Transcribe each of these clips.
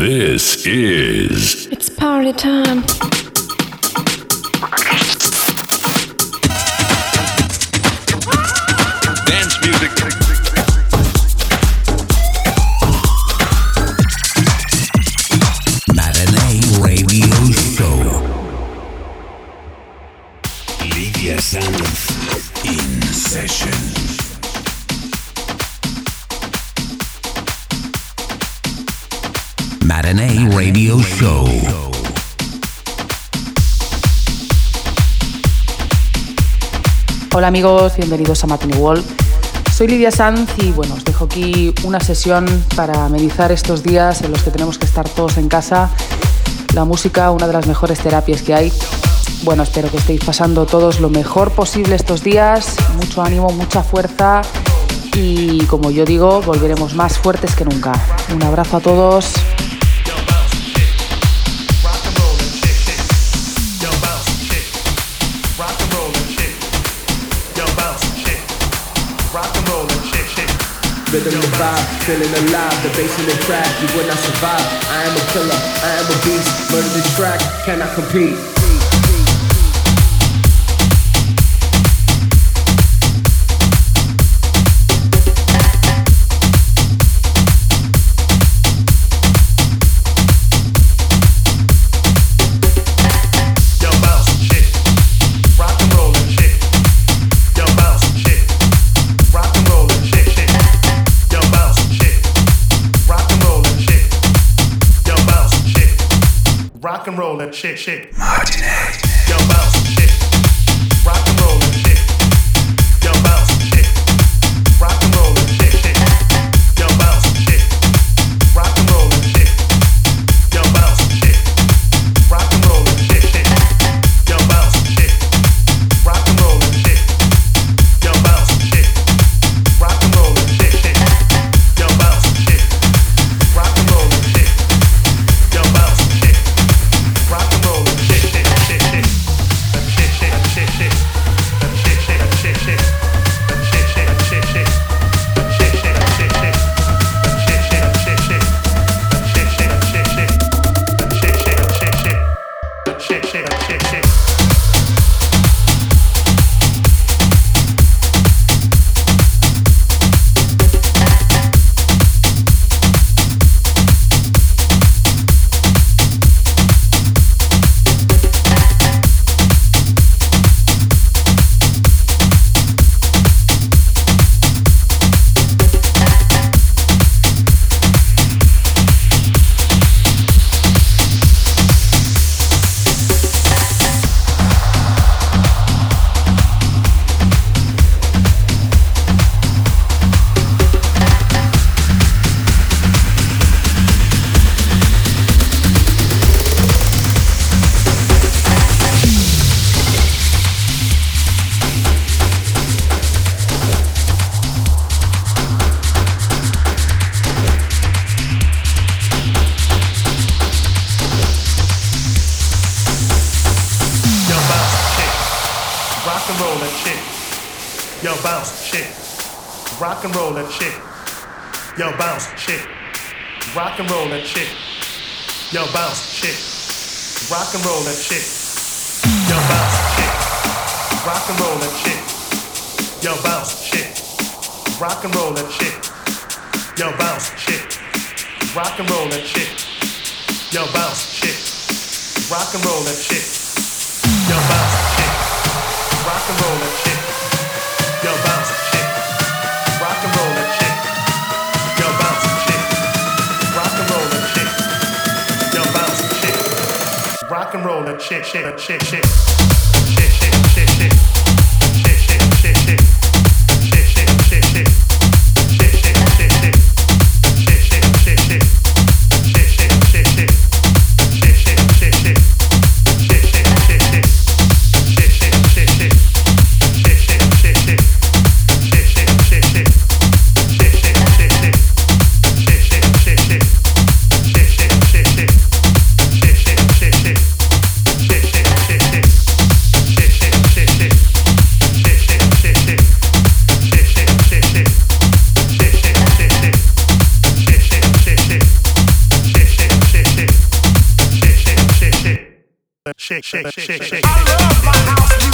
This is. It's party time. Hola amigos, bienvenidos a Matinee World. Soy Lidia Sanz y bueno, os dejo aquí una sesión para amenizar estos días en los que tenemos que estar todos en casa. La música, una de las mejores terapias que hay. Bueno, espero que estéis pasando todos lo mejor posible estos días. Mucho ánimo, mucha fuerza y como yo digo, volveremos más fuertes que nunca. Un abrazo a todos. Vibe, feeling alive, the bass in the track, you will not survive. I am a killer, I am a beast, murder this track, cannot compete. Shit, shit. Martinez. Yo, bounce. Rock and roll that shit. Yo, bounce shit. Rock and roll that shit. Yo, bounce shit. Rock and roll that shit. Yo, bounce shit. Rock and roll that shit. Yo, bounce shit. Rock and roll that shit. Yo, bounce shit. Rock and roll that shit. Yo, bounce. Rock and roll that. roll, a chick, chick, shake, shake, chick. Roller shake, shake, shake, shake. I love my house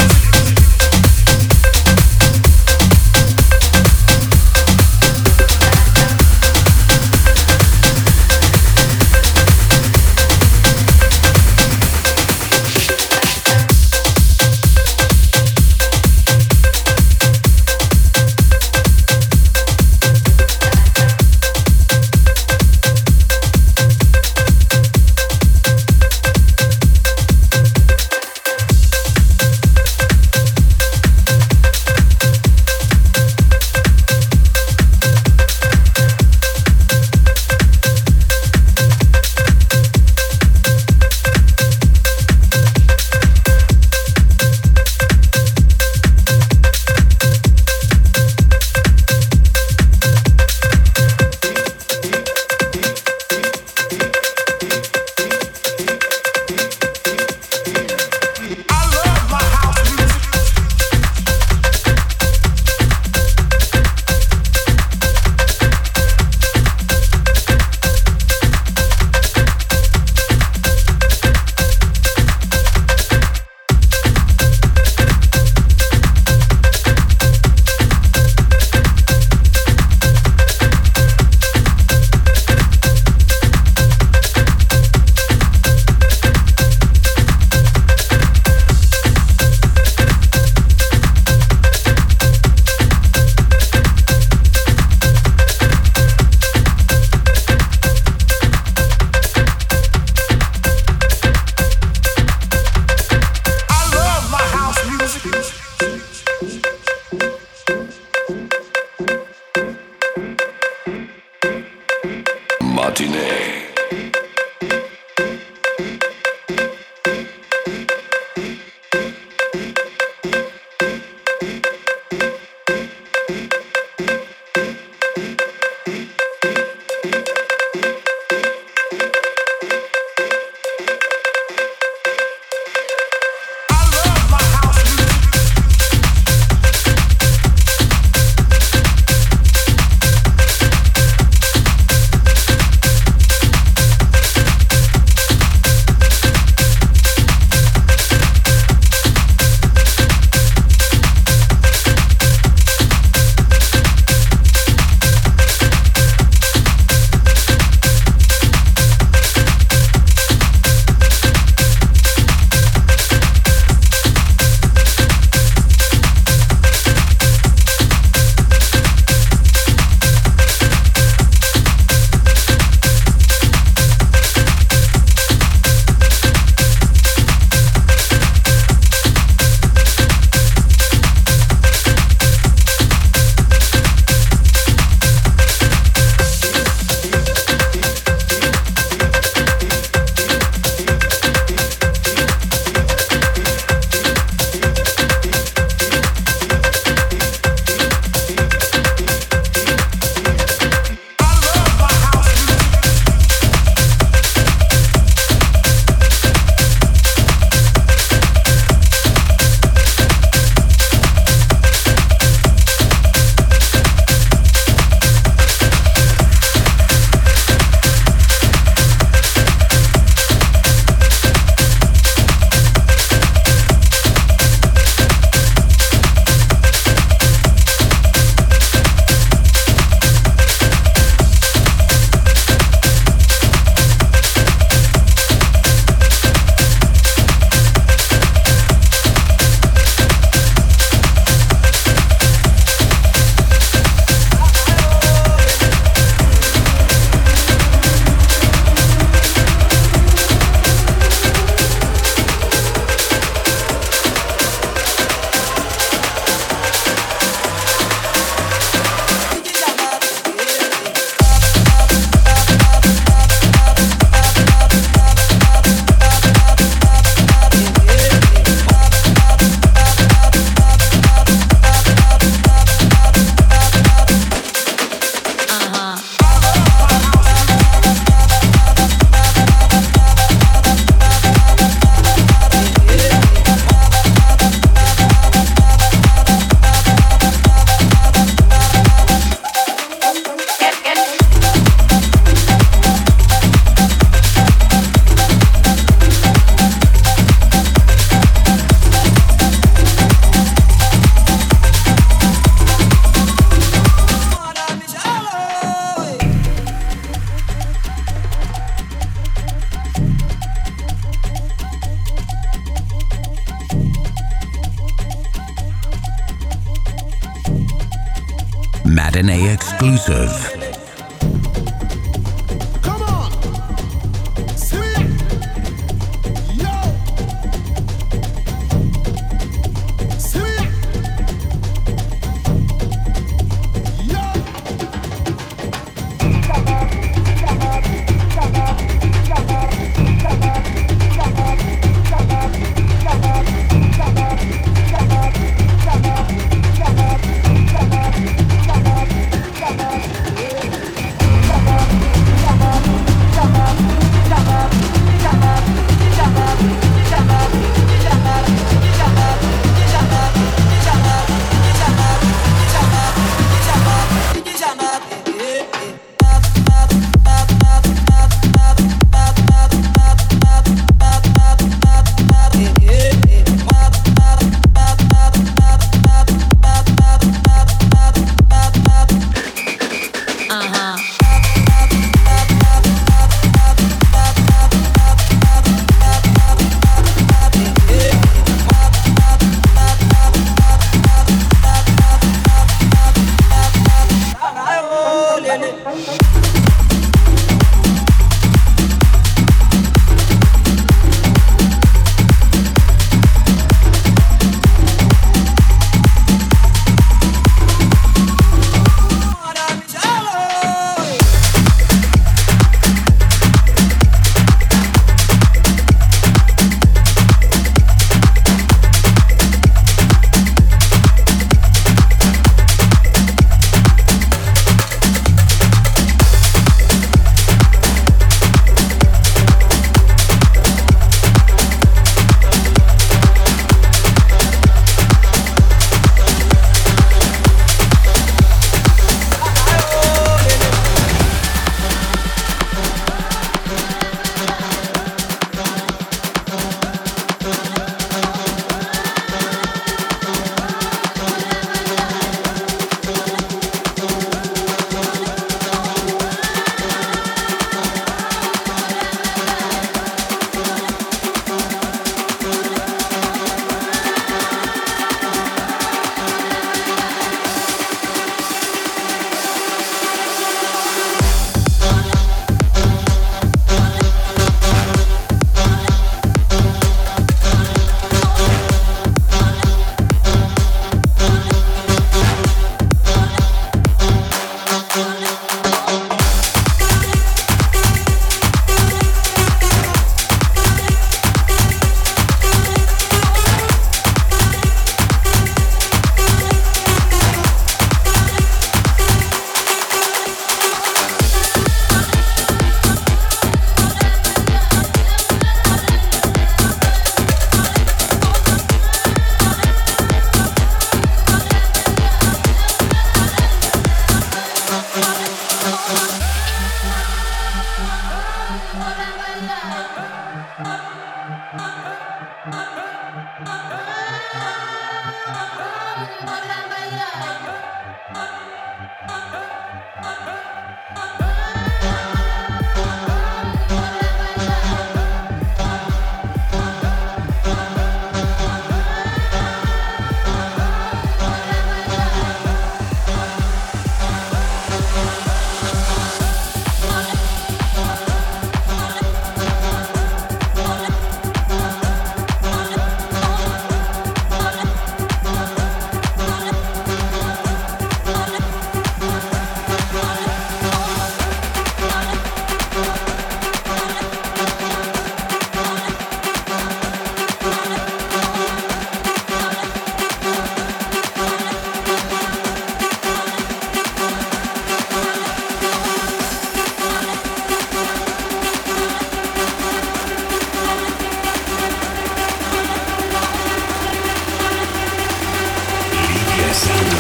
session.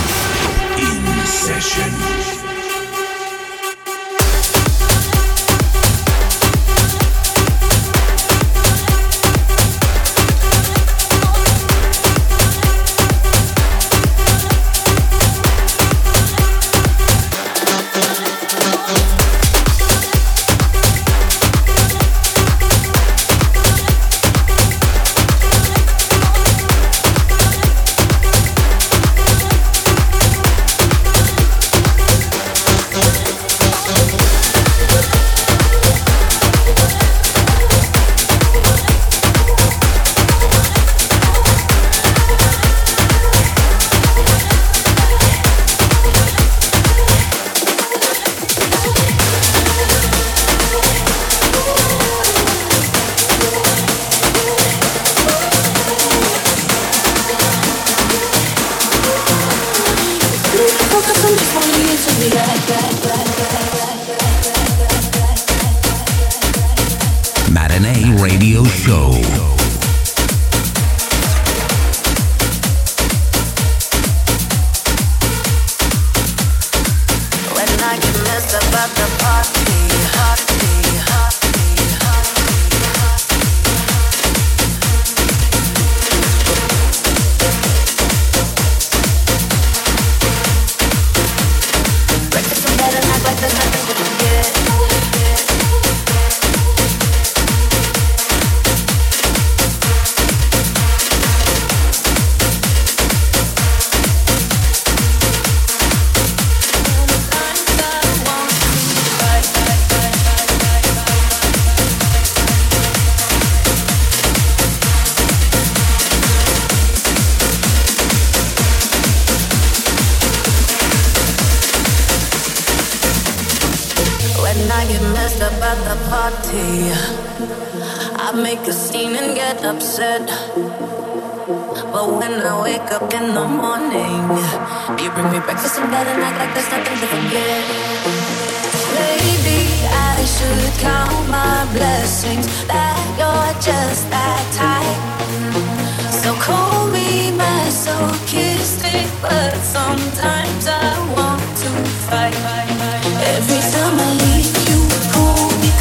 In session. upset. But when I wake up in the morning, you bring me breakfast to bed and act like there's nothing to forget. Maybe I should count my blessings that you're just that type. So call me masochistic, but sometimes I want to fight. Every time I leave you.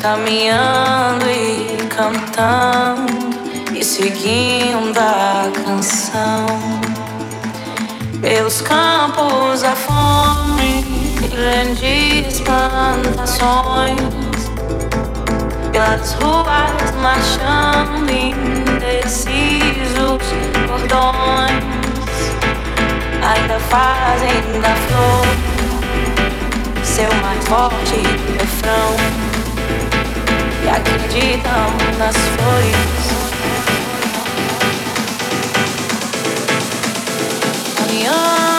caminhando e cantando e seguindo a canção. Pelos campos a fome grandes plantações pelas ruas marchando indecisos cordões ainda fazem da flor seu mais forte refrão. E acreditam nas flores. Caminhando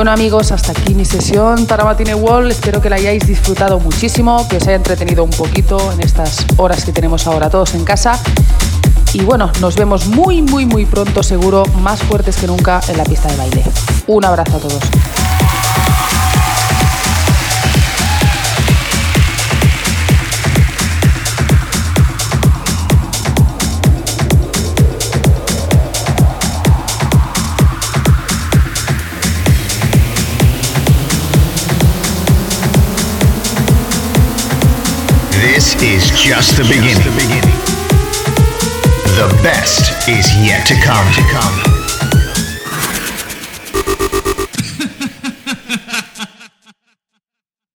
Bueno amigos, hasta aquí mi sesión para Matine Wall. Espero que la hayáis disfrutado muchísimo, que os haya entretenido un poquito en estas horas que tenemos ahora todos en casa. Y bueno, nos vemos muy, muy, muy pronto seguro, más fuertes que nunca en la pista de baile. Un abrazo a todos. Is just the beginning. The best is yet to come.